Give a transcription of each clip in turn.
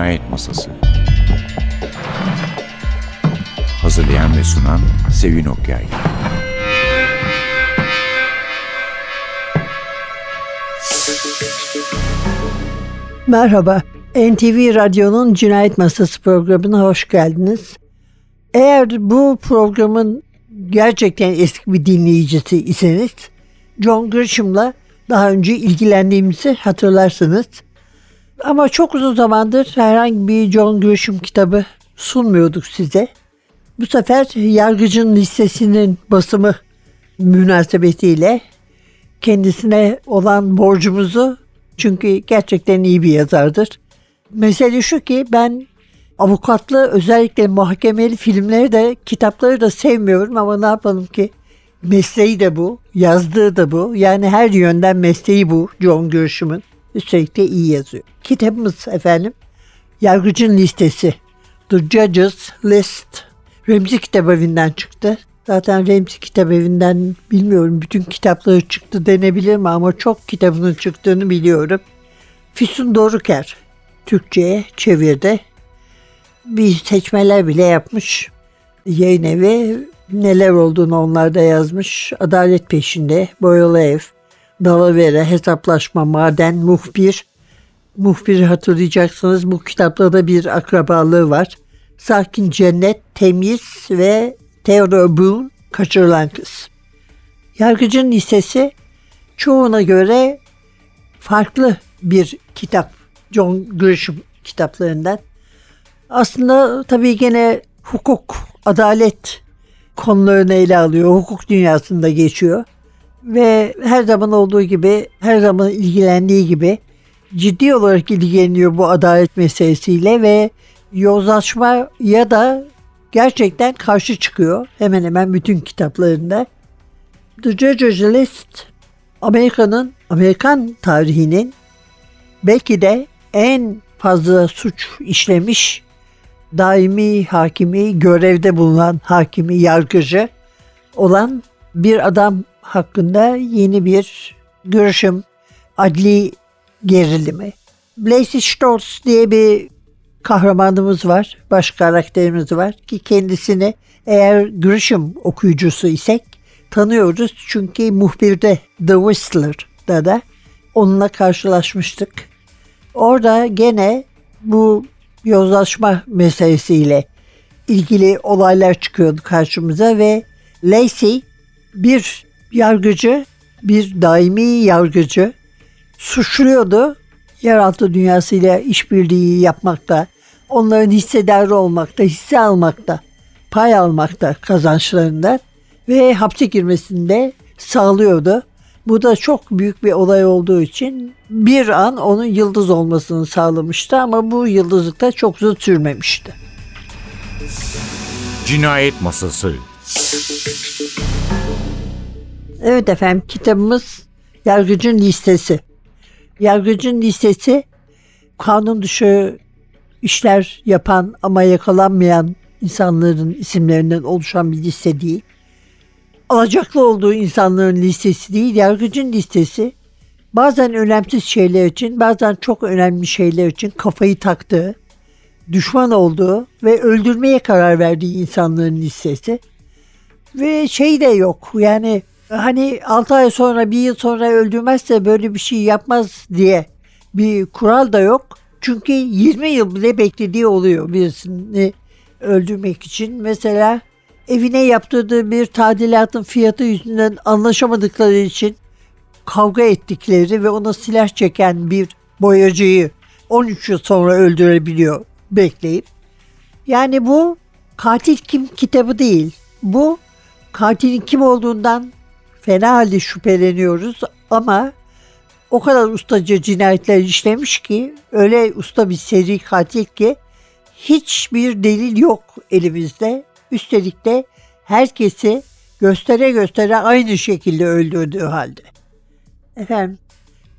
Cinayet Masası Hazırlayan ve sunan Sevin Okyay Merhaba, NTV Radyo'nun Cinayet Masası programına hoş geldiniz. Eğer bu programın gerçekten eski bir dinleyicisi iseniz, John Grisham'la daha önce ilgilendiğimizi hatırlarsınız. Ama çok uzun zamandır herhangi bir John Grisham kitabı sunmuyorduk size. Bu sefer Yargıcın listesinin basımı münasebetiyle kendisine olan borcumuzu çünkü gerçekten iyi bir yazardır. Mesele şu ki ben avukatlı özellikle mahkemeli filmleri de kitapları da sevmiyorum ama ne yapalım ki mesleği de bu, yazdığı da bu. Yani her yönden mesleği bu John Grisham'ın. Üstelik de iyi yazıyor. Kitabımız efendim Yargıcın Listesi. The Judges List. Remzi Kitabevi'nden çıktı. Zaten Remzi Kitabevi'nden bilmiyorum bütün kitapları çıktı denebilir mi ama çok kitabının çıktığını biliyorum. Füsun Doruker Türkçe'ye çevirdi. Bir seçmeler bile yapmış. Yayın evi neler olduğunu onlarda yazmış. Adalet peşinde, boyalı ev, dalavere, hesaplaşma, maden, muhbir. Muhbiri hatırlayacaksınız bu kitapta da bir akrabalığı var. Sakin Cennet, Temiz ve Theodore Boone, Kaçırılan Kız. Yargıcın listesi çoğuna göre farklı bir kitap. John Grisham kitaplarından. Aslında tabii gene hukuk, adalet konularını ele alıyor. Hukuk dünyasında geçiyor. Ve her zaman olduğu gibi, her zaman ilgilendiği gibi ciddi olarak ilgileniyor bu adalet meselesiyle ve yozlaşmaya da gerçekten karşı çıkıyor. Hemen hemen bütün kitaplarında. The Judge's List Amerika'nın, Amerikan tarihinin belki de en fazla suç işlemiş daimi hakimi, görevde bulunan hakimi, yargıcı olan bir adam hakkında yeni bir görüşüm, adli gerilimi. Lacey Strauss diye bir kahramanımız var, baş karakterimiz var ki kendisini eğer Grisham okuyucusu isek tanıyoruz. Çünkü muhbirde The Whistler'da da onunla karşılaşmıştık. Orada gene bu yozlaşma meselesiyle ilgili olaylar çıkıyordu karşımıza ve Lacey bir yargıcı, bir daimi yargıcı suçluyordu. Yeraltı dünyasıyla işbirliği yapmakta, onların hissedarı olmakta, hisse almakta, pay almakta kazançlarından ve hapse girmesinde sağlıyordu. Bu da çok büyük bir olay olduğu için bir an onun yıldız olmasını sağlamıştı ama bu yıldızlık da çok uzun sürmemişti. Cinayet Masası Evet efendim kitabımız Yargıcın Listesi. Yargıcın Listesi kanun dışı işler yapan ama yakalanmayan insanların isimlerinden oluşan bir liste değil alacaklı olduğu insanların listesi değil, yargıcın listesi bazen önemsiz şeyler için, bazen çok önemli şeyler için kafayı taktığı, düşman olduğu ve öldürmeye karar verdiği insanların listesi. Ve şey de yok yani hani 6 ay sonra bir yıl sonra öldürmezse böyle bir şey yapmaz diye bir kural da yok. Çünkü 20 yıl bile beklediği oluyor birisini öldürmek için. Mesela evine yaptırdığı bir tadilatın fiyatı yüzünden anlaşamadıkları için kavga ettikleri ve ona silah çeken bir boyacıyı 13 yıl sonra öldürebiliyor bekleyip. Yani bu katil kim kitabı değil. Bu katilin kim olduğundan fena halde şüpheleniyoruz ama o kadar ustaca cinayetler işlemiş ki öyle usta bir seri katil ki hiçbir delil yok elimizde Üstelik de herkesi göstere göstere aynı şekilde öldürdüğü halde. Efendim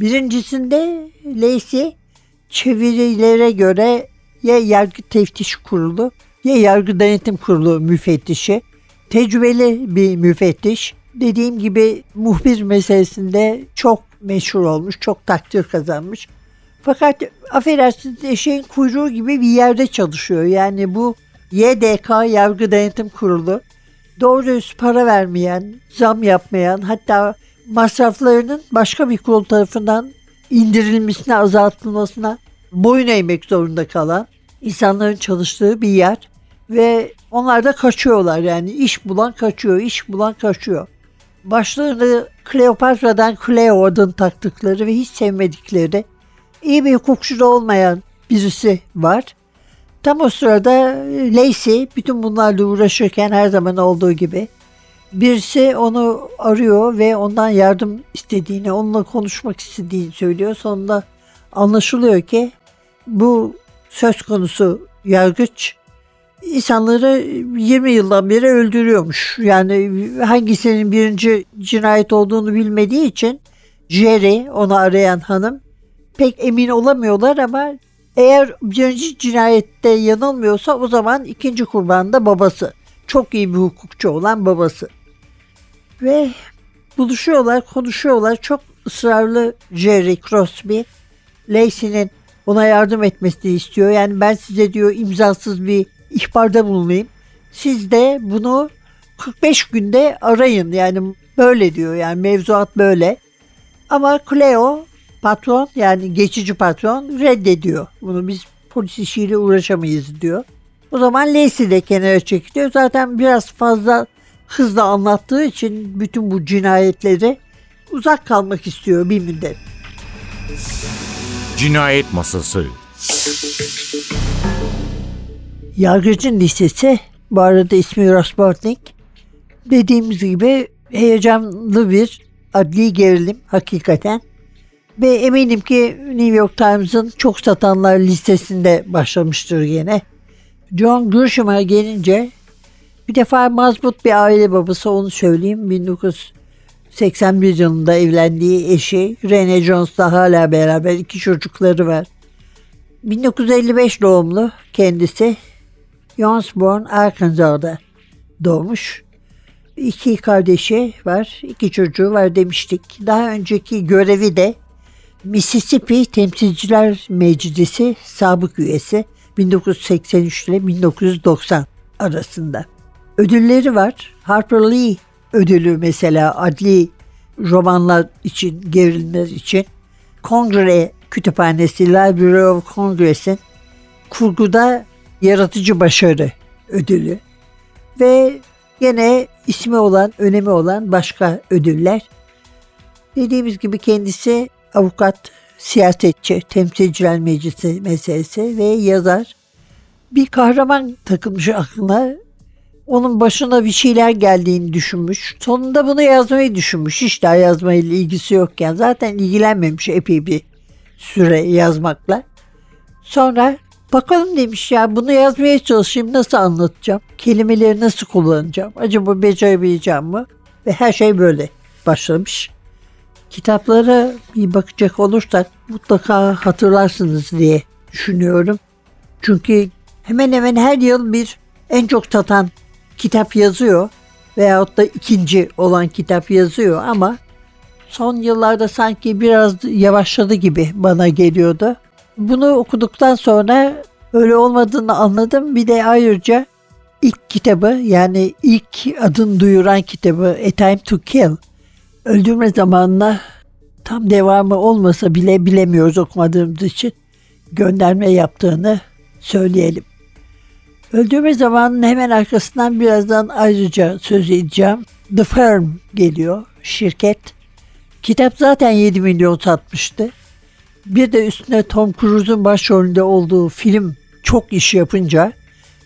birincisinde Lacey çevirilere göre ya yargı teftiş kurulu ya yargı denetim kurulu müfettişi. Tecrübeli bir müfettiş. Dediğim gibi muhbir meselesinde çok meşhur olmuş, çok takdir kazanmış. Fakat affedersiniz eşeğin kuyruğu gibi bir yerde çalışıyor. Yani bu YDK Yargı Denetim Kurulu doğru para vermeyen, zam yapmayan hatta masraflarının başka bir kurul tarafından indirilmesine, azaltılmasına boyun eğmek zorunda kalan insanların çalıştığı bir yer ve onlar da kaçıyorlar yani iş bulan kaçıyor, iş bulan kaçıyor. Başlarını Kleopatra'dan Cleo adını taktıkları ve hiç sevmedikleri iyi bir hukukçu olmayan birisi var. Tam o sırada Lacey bütün bunlarla uğraşırken her zaman olduğu gibi birisi onu arıyor ve ondan yardım istediğini, onunla konuşmak istediğini söylüyor. Sonunda anlaşılıyor ki bu söz konusu yargıç insanları 20 yıldan beri öldürüyormuş. Yani hangisinin birinci cinayet olduğunu bilmediği için Jerry onu arayan hanım pek emin olamıyorlar ama eğer birinci cinayette yanılmıyorsa o zaman ikinci kurban da babası. Çok iyi bir hukukçu olan babası. Ve buluşuyorlar, konuşuyorlar. Çok ısrarlı Jerry Crosby. Lacey'nin ona yardım etmesini istiyor. Yani ben size diyor imzasız bir ihbarda bulunayım. Siz de bunu 45 günde arayın. Yani böyle diyor yani mevzuat böyle. Ama Cleo patron yani geçici patron reddediyor. Bunu biz polis işiyle uğraşamayız diyor. O zaman Lacey de kenara çekiliyor. Zaten biraz fazla hızla anlattığı için bütün bu cinayetleri uzak kalmak istiyor bir müddet. Cinayet Masası Yargıcın listesi bu arada ismi Rasbortnik. Dediğimiz gibi heyecanlı bir adli gerilim hakikaten. Ve eminim ki New York Times'ın çok satanlar listesinde başlamıştır yine. John Grisham'a gelince bir defa mazbut bir aile babası onu söyleyeyim. 1981 yılında evlendiği eşi Rene Jones'la hala beraber iki çocukları var. 1955 doğumlu kendisi Jonesborn, Arkansas'da doğmuş. İki kardeşi var, iki çocuğu var demiştik. Daha önceki görevi de Mississippi Temsilciler Meclisi sabık üyesi 1983 ile 1990 arasında. Ödülleri var. Harper Lee ödülü mesela adli romanlar için, gerilimler için. Kongre Kütüphanesi Library of Congress'in kurguda yaratıcı başarı ödülü ve yine ismi olan, önemi olan başka ödüller. Dediğimiz gibi kendisi avukat, siyasetçi, temsilciler meclisi meselesi ve yazar. Bir kahraman takılmış aklına. Onun başına bir şeyler geldiğini düşünmüş. Sonunda bunu yazmayı düşünmüş. Hiç daha yazmayla ilgisi yokken. Zaten ilgilenmemiş epey bir süre yazmakla. Sonra bakalım demiş ya bunu yazmaya çalışayım nasıl anlatacağım? Kelimeleri nasıl kullanacağım? Acaba becerebileceğim mi? Ve her şey böyle başlamış. Kitaplara bir bakacak olursak mutlaka hatırlarsınız diye düşünüyorum. Çünkü hemen hemen her yıl bir en çok satan kitap yazıyor veyahut da ikinci olan kitap yazıyor ama son yıllarda sanki biraz yavaşladı gibi bana geliyordu. Bunu okuduktan sonra öyle olmadığını anladım. Bir de ayrıca ilk kitabı yani ilk adın duyuran kitabı A Time to Kill öldürme zamanına tam devamı olmasa bile bilemiyoruz okumadığımız için gönderme yaptığını söyleyelim. Öldürme zamanının hemen arkasından birazdan ayrıca söz edeceğim. The Firm geliyor, şirket. Kitap zaten 7 milyon satmıştı. Bir de üstüne Tom Cruise'un başrolünde olduğu film çok iş yapınca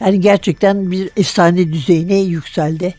yani gerçekten bir efsane düzeyine yükseldi.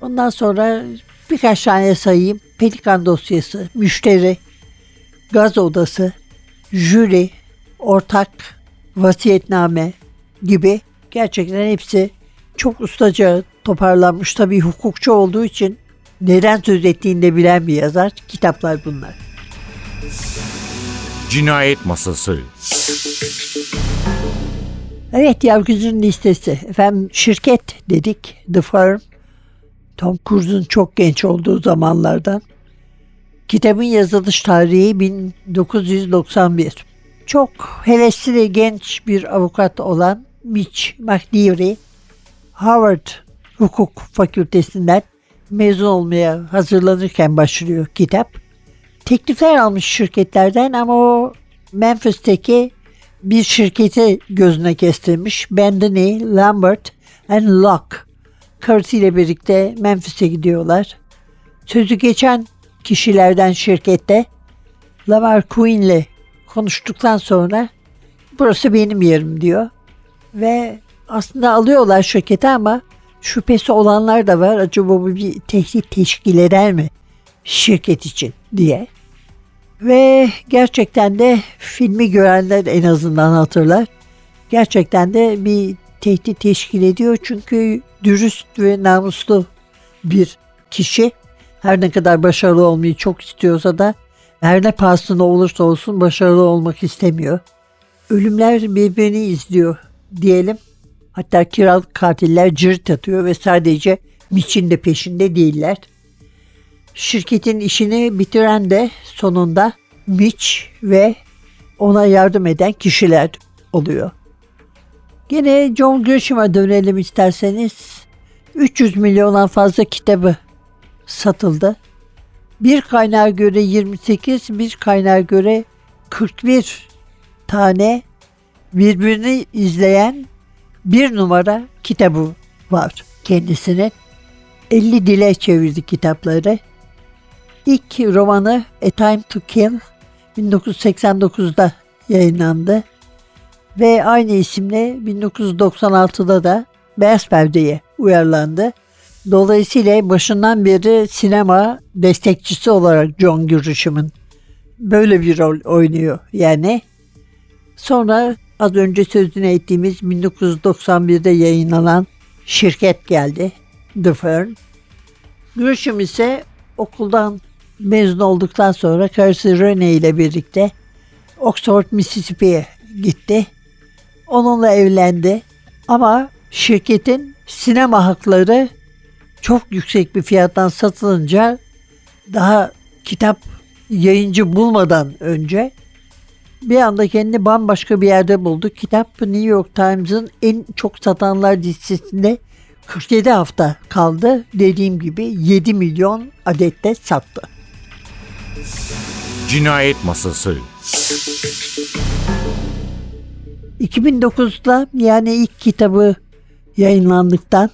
Ondan sonra birkaç tane sayayım. Pelikan dosyası, müşteri, gaz odası, jüri, ortak, vasiyetname gibi gerçekten hepsi çok ustaca toparlanmış. Tabii hukukçu olduğu için neden söz ettiğini de bilen bir yazar. Kitaplar bunlar. Cinayet Masası Evet yargıcın listesi. Efendim şirket dedik The Firm. Tom Cruise'un çok genç olduğu zamanlardan. Kitabın yazılış tarihi 1991. çok hevesli genç bir avukat olan Mitch McNeary, Harvard Hukuk Fakültesinden mezun olmaya hazırlanırken başlıyor kitap. Teklifler almış şirketlerden ama o Memphis'teki bir şirketi gözüne kestirmiş. Bandini, Lambert and Locke karısıyla birlikte Memphis'e gidiyorlar. Sözü geçen kişilerden şirkette Lamar Queen'le konuştuktan sonra burası benim yerim diyor. Ve aslında alıyorlar şirketi ama şüphesi olanlar da var. Acaba bu bir tehdit teşkil eder mi şirket için diye. Ve gerçekten de filmi görenler en azından hatırlar. Gerçekten de bir tehdit teşkil ediyor çünkü dürüst ve namuslu bir kişi her ne kadar başarılı olmayı çok istiyorsa da her ne pahasına olursa olsun başarılı olmak istemiyor. Ölümler birbirini izliyor diyelim. Hatta kiralık katiller cırt atıyor ve sadece Mitch'in de peşinde değiller. Şirketin işini bitiren de sonunda Mitch ve ona yardım eden kişiler oluyor. Gene John Grisham'a dönelim isterseniz. 300 milyondan fazla kitabı satıldı. Bir kaynağa göre 28, bir kaynağa göre 41 tane birbirini izleyen bir numara kitabı var kendisine 50 dile çevirdi kitapları. İlk romanı A Time to Kill 1989'da yayınlandı ve aynı isimle 1996'da da Beyaz Perde'ye uyarlandı. Dolayısıyla başından beri sinema destekçisi olarak John Grisham'ın böyle bir rol oynuyor yani. Sonra az önce sözünü ettiğimiz 1991'de yayınlanan şirket geldi. The Fern. Grisham ise okuldan mezun olduktan sonra karısı Rene ile birlikte Oxford, Mississippi'ye gitti. Onunla evlendi. Ama şirketin sinema hakları çok yüksek bir fiyattan satılınca daha kitap yayıncı bulmadan önce bir anda kendini bambaşka bir yerde buldu. Kitap New York Times'ın en çok satanlar listesinde 47 hafta kaldı. Dediğim gibi 7 milyon adette sattı. Cinayet Masası 2009'da yani ilk kitabı yayınlandıktan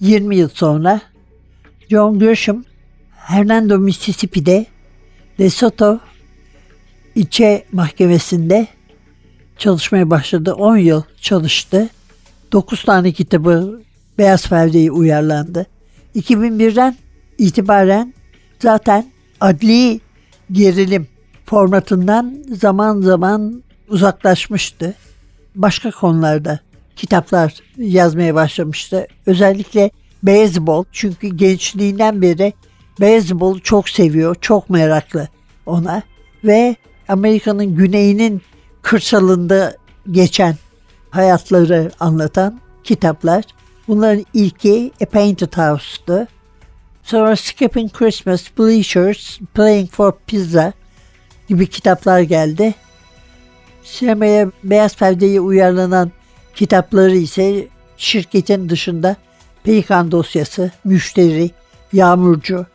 20 yıl sonra John Grisham Hernando Mississippi'de Lesotho ilçe mahkemesinde çalışmaya başladı. 10 yıl çalıştı. 9 tane kitabı Beyaz Perde'ye uyarlandı. 2001'den itibaren zaten adli gerilim formatından zaman zaman uzaklaşmıştı. Başka konularda kitaplar yazmaya başlamıştı. Özellikle beyzbol çünkü gençliğinden beri beyzbol çok seviyor, çok meraklı ona ve Amerika'nın güneyinin kırsalında geçen hayatları anlatan kitaplar. Bunların ilki A Painted House'tu. Sonra Skipping Christmas, Bleachers, Playing for Pizza gibi kitaplar geldi. Sinemaya beyaz perdeye uyarlanan kitapları ise şirketin dışında Pelikan dosyası, Müşteri, Yağmurcu,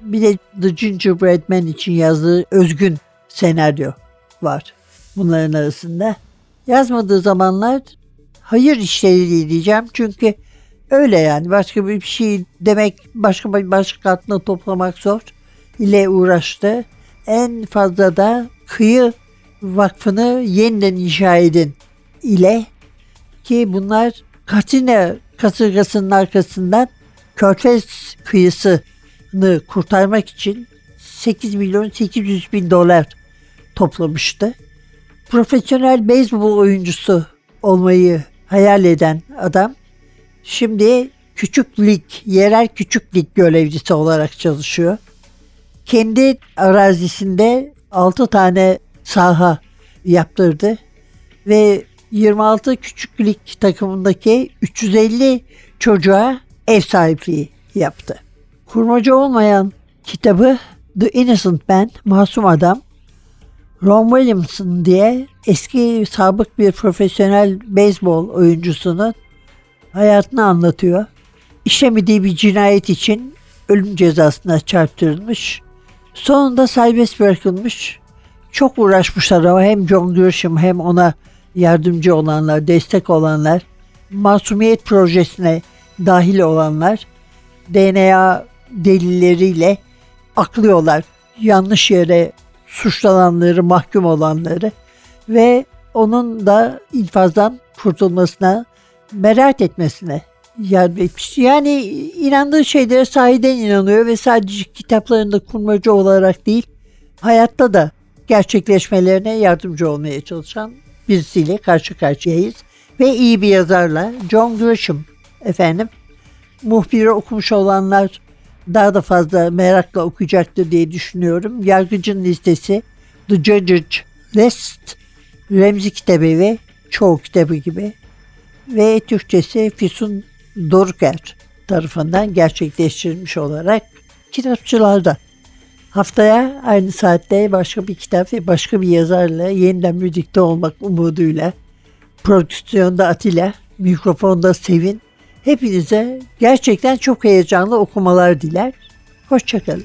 bir de The Gingerbread Man için yazdığı özgün senaryo var bunların arasında. Yazmadığı zamanlar hayır işleri diyeceğim çünkü öyle yani başka bir şey demek başka bir başka altına toplamak zor ile uğraştı. En fazla da kıyı vakfını yeniden inşa edin ile ki bunlar Katina kasırgasının arkasından Körfez kıyısını kurtarmak için 8 milyon 800 bin dolar toplamıştı. Profesyonel beyzbol oyuncusu olmayı hayal eden adam şimdi küçük yerel küçük lig görevlisi olarak çalışıyor. Kendi arazisinde 6 tane saha yaptırdı ve 26 küçük takımındaki 350 çocuğa ev sahipliği yaptı. Kurmaca olmayan kitabı The Innocent Man, Masum Adam, Ron Williamson diye eski sabık bir profesyonel beyzbol oyuncusunun hayatını anlatıyor. İşlemediği bir cinayet için ölüm cezasına çarptırılmış. Sonunda serbest bırakılmış. Çok uğraşmışlar ama hem John Grisham hem ona yardımcı olanlar, destek olanlar, masumiyet projesine dahil olanlar DNA delilleriyle aklıyorlar yanlış yere suçlananları, mahkum olanları ve onun da infazdan kurtulmasına, merak etmesine yardım etmiş. Yani inandığı şeylere sahiden inanıyor ve sadece kitaplarında kurmacı olarak değil, hayatta da gerçekleşmelerine yardımcı olmaya çalışan birisiyle karşı karşıyayız. Ve iyi bir yazarla John Grisham efendim. Muhbiri okumuş olanlar daha da fazla merakla okuyacaktır diye düşünüyorum. Yargıcın listesi The Judge's List Remzi kitabı ve çoğu kitabı gibi ve Türkçesi Füsun Doruker tarafından gerçekleştirilmiş olarak kitapçılarda. Haftaya aynı saatte başka bir kitap ve başka bir yazarla yeniden birlikte olmak umuduyla prodüksiyonda Atilla, mikrofonda Sevin, hepinize gerçekten çok heyecanlı okumalar diler. Hoşçakalın.